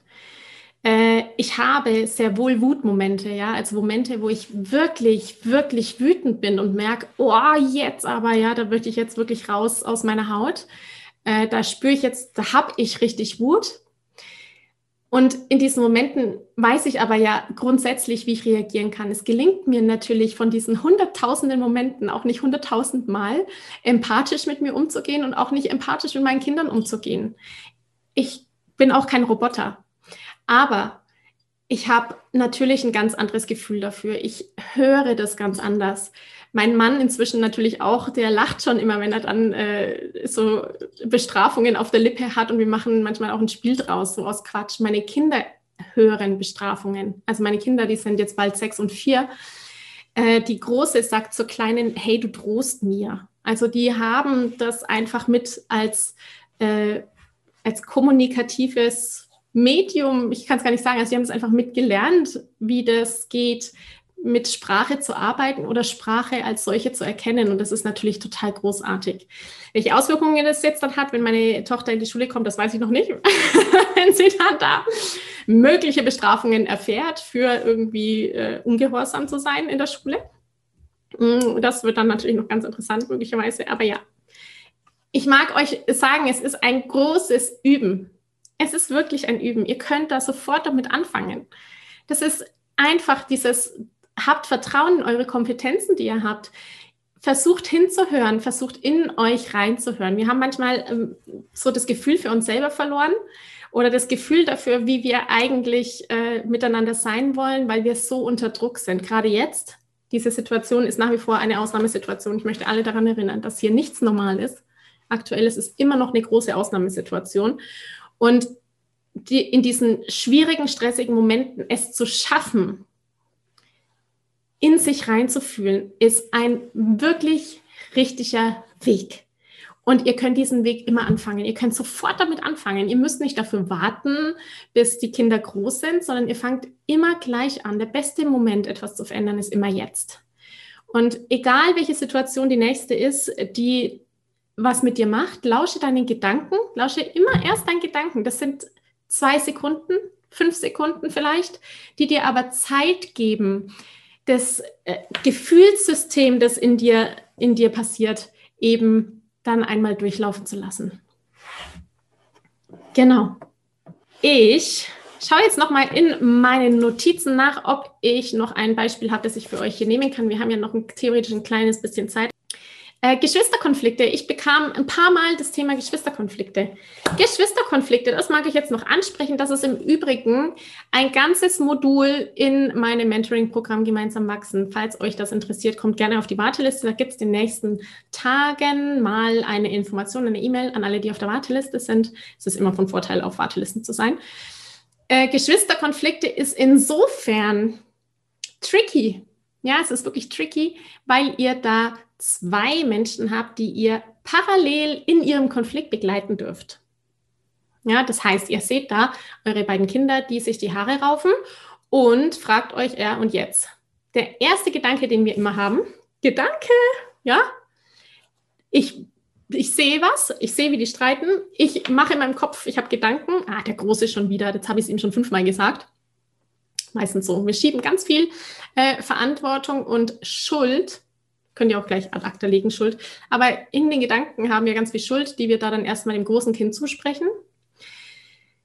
Äh, ich habe sehr wohl Wutmomente, ja, also Momente, wo ich wirklich, wirklich wütend bin und merke, oh, jetzt aber, ja, da möchte ich jetzt wirklich raus aus meiner Haut. Äh, da spüre ich jetzt, da habe ich richtig Wut. Und in diesen Momenten weiß ich aber ja grundsätzlich, wie ich reagieren kann. Es gelingt mir natürlich von diesen hunderttausenden Momenten auch nicht hunderttausend Mal empathisch mit mir umzugehen und auch nicht empathisch mit meinen Kindern umzugehen. Ich bin auch kein Roboter. Aber ich habe natürlich ein ganz anderes Gefühl dafür. Ich höre das ganz anders. Mein Mann inzwischen natürlich auch, der lacht schon immer, wenn er dann äh, so Bestrafungen auf der Lippe hat und wir machen manchmal auch ein Spiel draus, so aus Quatsch. Meine Kinder hören Bestrafungen. Also meine Kinder, die sind jetzt bald sechs und vier. Äh, die Große sagt zur Kleinen, hey, du drohst mir. Also die haben das einfach mit als, äh, als kommunikatives Medium, ich kann es gar nicht sagen, also sie haben es einfach mitgelernt, wie das geht, mit Sprache zu arbeiten oder Sprache als solche zu erkennen. Und das ist natürlich total großartig. Welche Auswirkungen das jetzt dann hat, wenn meine Tochter in die Schule kommt, das weiß ich noch nicht. wenn sie dann da mögliche Bestrafungen erfährt, für irgendwie äh, ungehorsam zu sein in der Schule. Mm, das wird dann natürlich noch ganz interessant, möglicherweise. Aber ja, ich mag euch sagen, es ist ein großes Üben. Es ist wirklich ein Üben. Ihr könnt da sofort damit anfangen. Das ist einfach dieses, habt Vertrauen in eure Kompetenzen, die ihr habt. Versucht hinzuhören, versucht in euch reinzuhören. Wir haben manchmal ähm, so das Gefühl für uns selber verloren oder das Gefühl dafür, wie wir eigentlich äh, miteinander sein wollen, weil wir so unter Druck sind. Gerade jetzt, diese Situation ist nach wie vor eine Ausnahmesituation. Ich möchte alle daran erinnern, dass hier nichts normal ist. Aktuell ist es immer noch eine große Ausnahmesituation. Und die, in diesen schwierigen, stressigen Momenten es zu schaffen, in sich reinzufühlen, ist ein wirklich richtiger Weg. Und ihr könnt diesen Weg immer anfangen. Ihr könnt sofort damit anfangen. Ihr müsst nicht dafür warten, bis die Kinder groß sind, sondern ihr fangt immer gleich an. Der beste Moment, etwas zu verändern, ist immer jetzt. Und egal, welche Situation die nächste ist, die was mit dir macht, lausche deinen Gedanken, lausche immer erst deinen Gedanken. Das sind zwei Sekunden, fünf Sekunden vielleicht, die dir aber Zeit geben, das äh, Gefühlssystem, das in dir, in dir passiert, eben dann einmal durchlaufen zu lassen. Genau. Ich schaue jetzt noch mal in meinen Notizen nach, ob ich noch ein Beispiel habe, das ich für euch hier nehmen kann. Wir haben ja noch ein, theoretisch ein kleines bisschen Zeit. Äh, Geschwisterkonflikte. Ich bekam ein paar Mal das Thema Geschwisterkonflikte. Geschwisterkonflikte, das mag ich jetzt noch ansprechen. Das ist im Übrigen ein ganzes Modul in meinem Mentoring-Programm Gemeinsam wachsen. Falls euch das interessiert, kommt gerne auf die Warteliste. Da gibt es in den nächsten Tagen mal eine Information, eine E-Mail an alle, die auf der Warteliste sind. Es ist immer von Vorteil, auf Wartelisten zu sein. Äh, Geschwisterkonflikte ist insofern tricky. Ja, es ist wirklich tricky, weil ihr da zwei Menschen habt, die ihr parallel in ihrem Konflikt begleiten dürft. Ja, das heißt, ihr seht da eure beiden Kinder, die sich die Haare raufen und fragt euch, er und jetzt. Der erste Gedanke, den wir immer haben, Gedanke, ja, ich, ich sehe was, ich sehe, wie die streiten, ich mache in meinem Kopf, ich habe Gedanken, ah, der Große schon wieder, jetzt habe ich es ihm schon fünfmal gesagt. Meistens so. Wir schieben ganz viel äh, Verantwortung und Schuld könnt ihr auch gleich ad acta legen, Schuld. Aber in den Gedanken haben wir ganz viel Schuld, die wir da dann erstmal dem großen Kind zusprechen.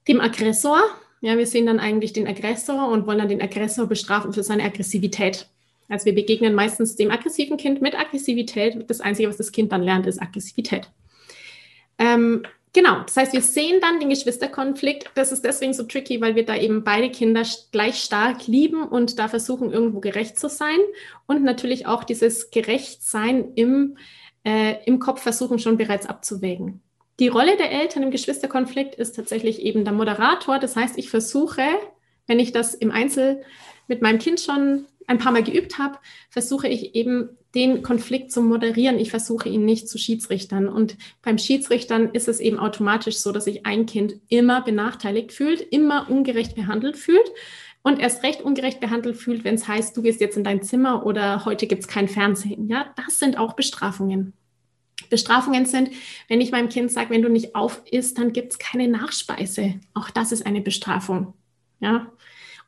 Dem Aggressor, ja, wir sehen dann eigentlich den Aggressor und wollen dann den Aggressor bestrafen für seine Aggressivität. Also wir begegnen meistens dem aggressiven Kind mit Aggressivität. Das Einzige, was das Kind dann lernt, ist Aggressivität. Ähm, Genau, das heißt, wir sehen dann den Geschwisterkonflikt. Das ist deswegen so tricky, weil wir da eben beide Kinder gleich stark lieben und da versuchen, irgendwo gerecht zu sein. Und natürlich auch dieses Gerechtsein im, äh, im Kopf versuchen schon bereits abzuwägen. Die Rolle der Eltern im Geschwisterkonflikt ist tatsächlich eben der Moderator. Das heißt, ich versuche, wenn ich das im Einzel mit meinem Kind schon ein paar Mal geübt habe, versuche ich eben den Konflikt zu moderieren. Ich versuche ihn nicht zu Schiedsrichtern. Und beim Schiedsrichtern ist es eben automatisch so, dass sich ein Kind immer benachteiligt fühlt, immer ungerecht behandelt fühlt und erst recht ungerecht behandelt fühlt, wenn es heißt, du gehst jetzt in dein Zimmer oder heute gibt es kein Fernsehen. Ja, das sind auch Bestrafungen. Bestrafungen sind, wenn ich meinem Kind sage, wenn du nicht auf isst, dann gibt es keine Nachspeise. Auch das ist eine Bestrafung. Ja,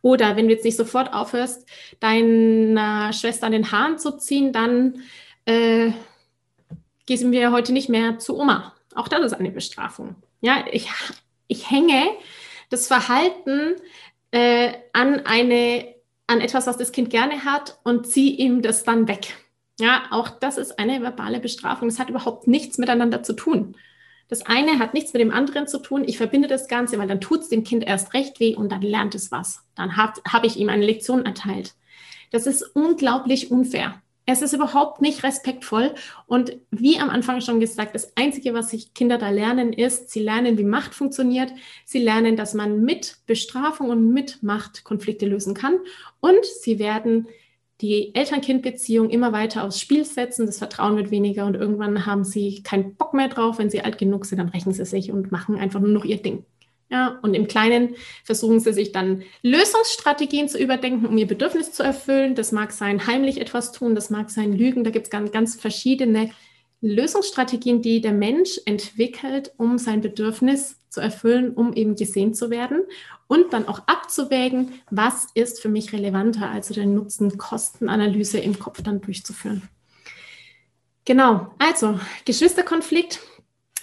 oder wenn du jetzt nicht sofort aufhörst, deiner Schwester an den Haaren zu ziehen, dann äh, gehen wir heute nicht mehr zu Oma. Auch das ist eine Bestrafung. Ja, ich, ich hänge das Verhalten äh, an eine an etwas, was das Kind gerne hat und ziehe ihm das dann weg. Ja, auch das ist eine verbale Bestrafung. Das hat überhaupt nichts miteinander zu tun. Das eine hat nichts mit dem anderen zu tun. Ich verbinde das Ganze, weil dann tut es dem Kind erst recht weh und dann lernt es was. Dann habe hab ich ihm eine Lektion erteilt. Das ist unglaublich unfair. Es ist überhaupt nicht respektvoll. Und wie am Anfang schon gesagt, das Einzige, was sich Kinder da lernen, ist, sie lernen, wie Macht funktioniert. Sie lernen, dass man mit Bestrafung und mit Macht Konflikte lösen kann. Und sie werden die Eltern-Kind-Beziehung immer weiter aufs Spiel setzen, das Vertrauen wird weniger und irgendwann haben sie keinen Bock mehr drauf. Wenn sie alt genug sind, dann rächen sie sich und machen einfach nur noch ihr Ding. Ja, und im Kleinen versuchen sie sich dann Lösungsstrategien zu überdenken, um ihr Bedürfnis zu erfüllen. Das mag sein, heimlich etwas tun, das mag sein, lügen. Da gibt es ganz, ganz verschiedene Lösungsstrategien, die der Mensch entwickelt, um sein Bedürfnis zu erfüllen, um eben gesehen zu werden und dann auch abzuwägen, was ist für mich relevanter, also den Nutzen-Kosten-Analyse im Kopf dann durchzuführen. Genau, also Geschwisterkonflikt.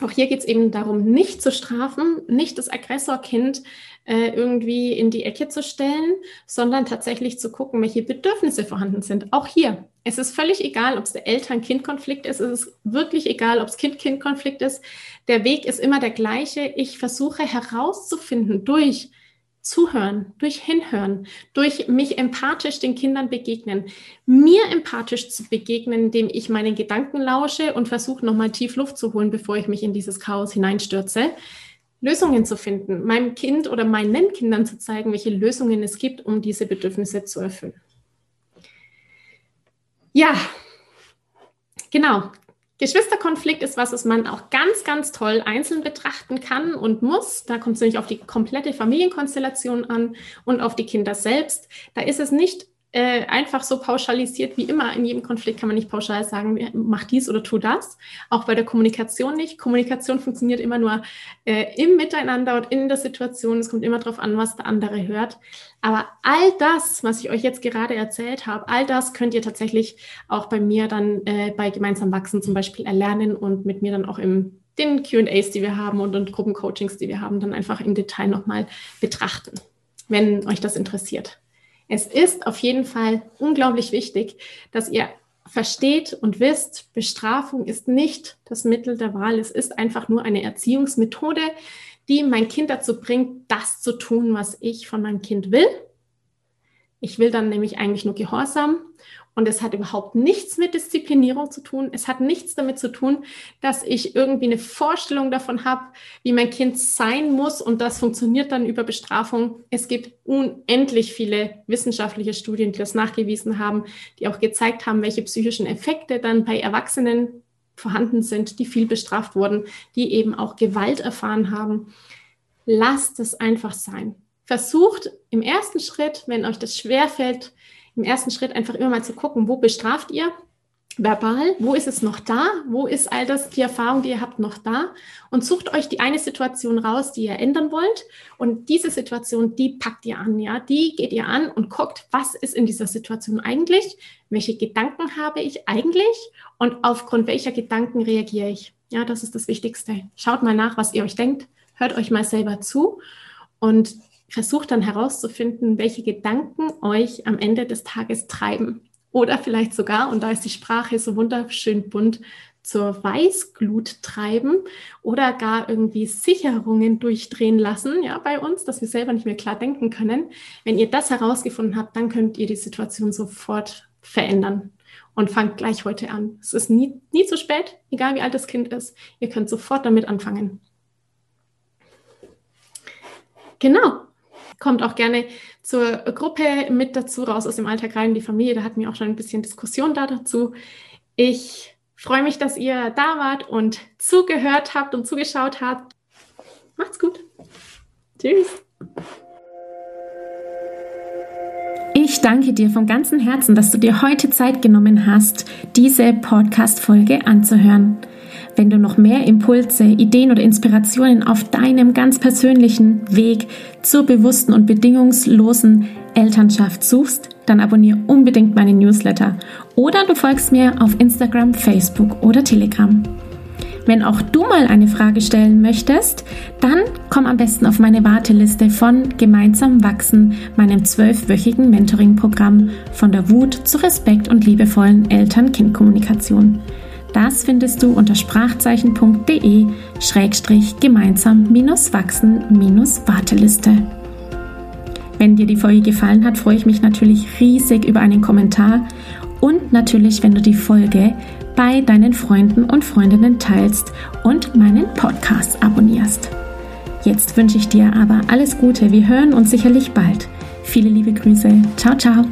Auch hier geht es eben darum, nicht zu strafen, nicht das Aggressorkind äh, irgendwie in die Ecke zu stellen, sondern tatsächlich zu gucken, welche Bedürfnisse vorhanden sind. Auch hier. Es ist völlig egal, ob es der Eltern-Kind-Konflikt ist. Es ist wirklich egal, ob es Kind-Kind-Konflikt ist. Der Weg ist immer der gleiche. Ich versuche herauszufinden durch Zuhören, durch Hinhören, durch mich empathisch den Kindern begegnen, mir empathisch zu begegnen, indem ich meinen Gedanken lausche und versuche nochmal tief Luft zu holen, bevor ich mich in dieses Chaos hineinstürze. Lösungen zu finden, meinem Kind oder meinen Kindern zu zeigen, welche Lösungen es gibt, um diese Bedürfnisse zu erfüllen. Ja, genau. Geschwisterkonflikt ist was, was man auch ganz, ganz toll einzeln betrachten kann und muss. Da kommt es nämlich auf die komplette Familienkonstellation an und auf die Kinder selbst. Da ist es nicht äh, einfach so pauschalisiert wie immer. In jedem Konflikt kann man nicht pauschal sagen, mach dies oder tu das. Auch bei der Kommunikation nicht. Kommunikation funktioniert immer nur äh, im Miteinander und in der Situation. Es kommt immer darauf an, was der andere hört. Aber all das, was ich euch jetzt gerade erzählt habe, all das könnt ihr tatsächlich auch bei mir dann äh, bei Gemeinsam Wachsen zum Beispiel erlernen und mit mir dann auch im den QAs, die wir haben und, und Gruppencoachings, die wir haben, dann einfach im Detail nochmal betrachten, wenn euch das interessiert. Es ist auf jeden Fall unglaublich wichtig, dass ihr versteht und wisst, Bestrafung ist nicht das Mittel der Wahl. Es ist einfach nur eine Erziehungsmethode, die mein Kind dazu bringt, das zu tun, was ich von meinem Kind will. Ich will dann nämlich eigentlich nur Gehorsam und es hat überhaupt nichts mit Disziplinierung zu tun. Es hat nichts damit zu tun, dass ich irgendwie eine Vorstellung davon habe, wie mein Kind sein muss und das funktioniert dann über Bestrafung. Es gibt unendlich viele wissenschaftliche Studien, die das nachgewiesen haben, die auch gezeigt haben, welche psychischen Effekte dann bei Erwachsenen vorhanden sind, die viel bestraft wurden, die eben auch Gewalt erfahren haben. Lasst es einfach sein. Versucht im ersten Schritt, wenn euch das schwerfällt, im ersten Schritt einfach immer mal zu gucken, wo bestraft ihr verbal, wo ist es noch da, wo ist all das, die Erfahrung, die ihr habt, noch da? Und sucht euch die eine Situation raus, die ihr ändern wollt. Und diese Situation, die packt ihr an, ja, die geht ihr an und guckt, was ist in dieser Situation eigentlich, welche Gedanken habe ich eigentlich? Und aufgrund welcher Gedanken reagiere ich. Ja, das ist das Wichtigste. Schaut mal nach, was ihr euch denkt, hört euch mal selber zu. Und versucht dann herauszufinden, welche Gedanken euch am Ende des Tages treiben. Oder vielleicht sogar, und da ist die Sprache so wunderschön bunt, zur Weißglut treiben oder gar irgendwie Sicherungen durchdrehen lassen, ja, bei uns, dass wir selber nicht mehr klar denken können. Wenn ihr das herausgefunden habt, dann könnt ihr die Situation sofort verändern und fangt gleich heute an. Es ist nie, nie zu spät, egal wie alt das Kind ist. Ihr könnt sofort damit anfangen. Genau. Kommt auch gerne zur Gruppe mit dazu, raus aus dem Alltag rein, die Familie. Da hatten wir auch schon ein bisschen Diskussion da dazu. Ich freue mich, dass ihr da wart und zugehört habt und zugeschaut habt. Macht's gut. Tschüss. Ich danke dir von ganzem Herzen, dass du dir heute Zeit genommen hast, diese Podcast-Folge anzuhören. Wenn du noch mehr Impulse, Ideen oder Inspirationen auf deinem ganz persönlichen Weg zur bewussten und bedingungslosen Elternschaft suchst, dann abonniere unbedingt meine Newsletter oder du folgst mir auf Instagram, Facebook oder Telegram. Wenn auch du mal eine Frage stellen möchtest, dann komm am besten auf meine Warteliste von Gemeinsam wachsen, meinem zwölfwöchigen Mentoring-Programm von der Wut zu Respekt und liebevollen Eltern-Kind-Kommunikation. Das findest du unter sprachzeichen.de schrägstrich gemeinsam-wachsen-warteliste. Wenn dir die Folge gefallen hat, freue ich mich natürlich riesig über einen Kommentar und natürlich, wenn du die Folge bei deinen Freunden und Freundinnen teilst und meinen Podcast abonnierst. Jetzt wünsche ich dir aber alles Gute. Wir hören uns sicherlich bald. Viele liebe Grüße. Ciao, ciao.